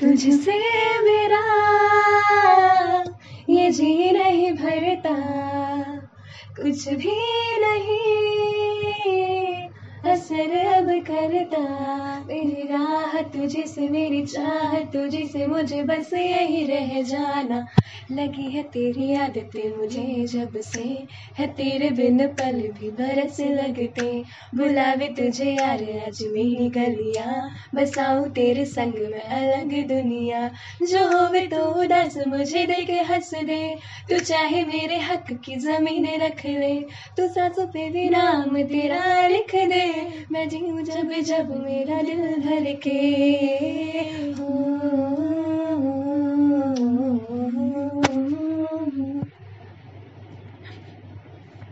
तुझसे मेरा ये जी नहीं भरता। कुछ भी नहीं असर अब करता। मेरी राह तुझे से मेरी चाह तुझे से मुझे बस यही रह जाना। लगी है तेरी आदतें मुझे जब से, है तेरे बिन पल भी बरस लगते। बुलावे तुझे यार आज मेरी गलियाँ बसाऊं तेरे संग में अलग दुनिया। जो होवे तो उदास मुझे देख हंस दे। तू चाहे मेरे हक की ज़मीन रख ले, तू सांसों पे भी नाम तेरा लिख दे। मैं जीऊँ जब जब मेरा दिल भर के हो।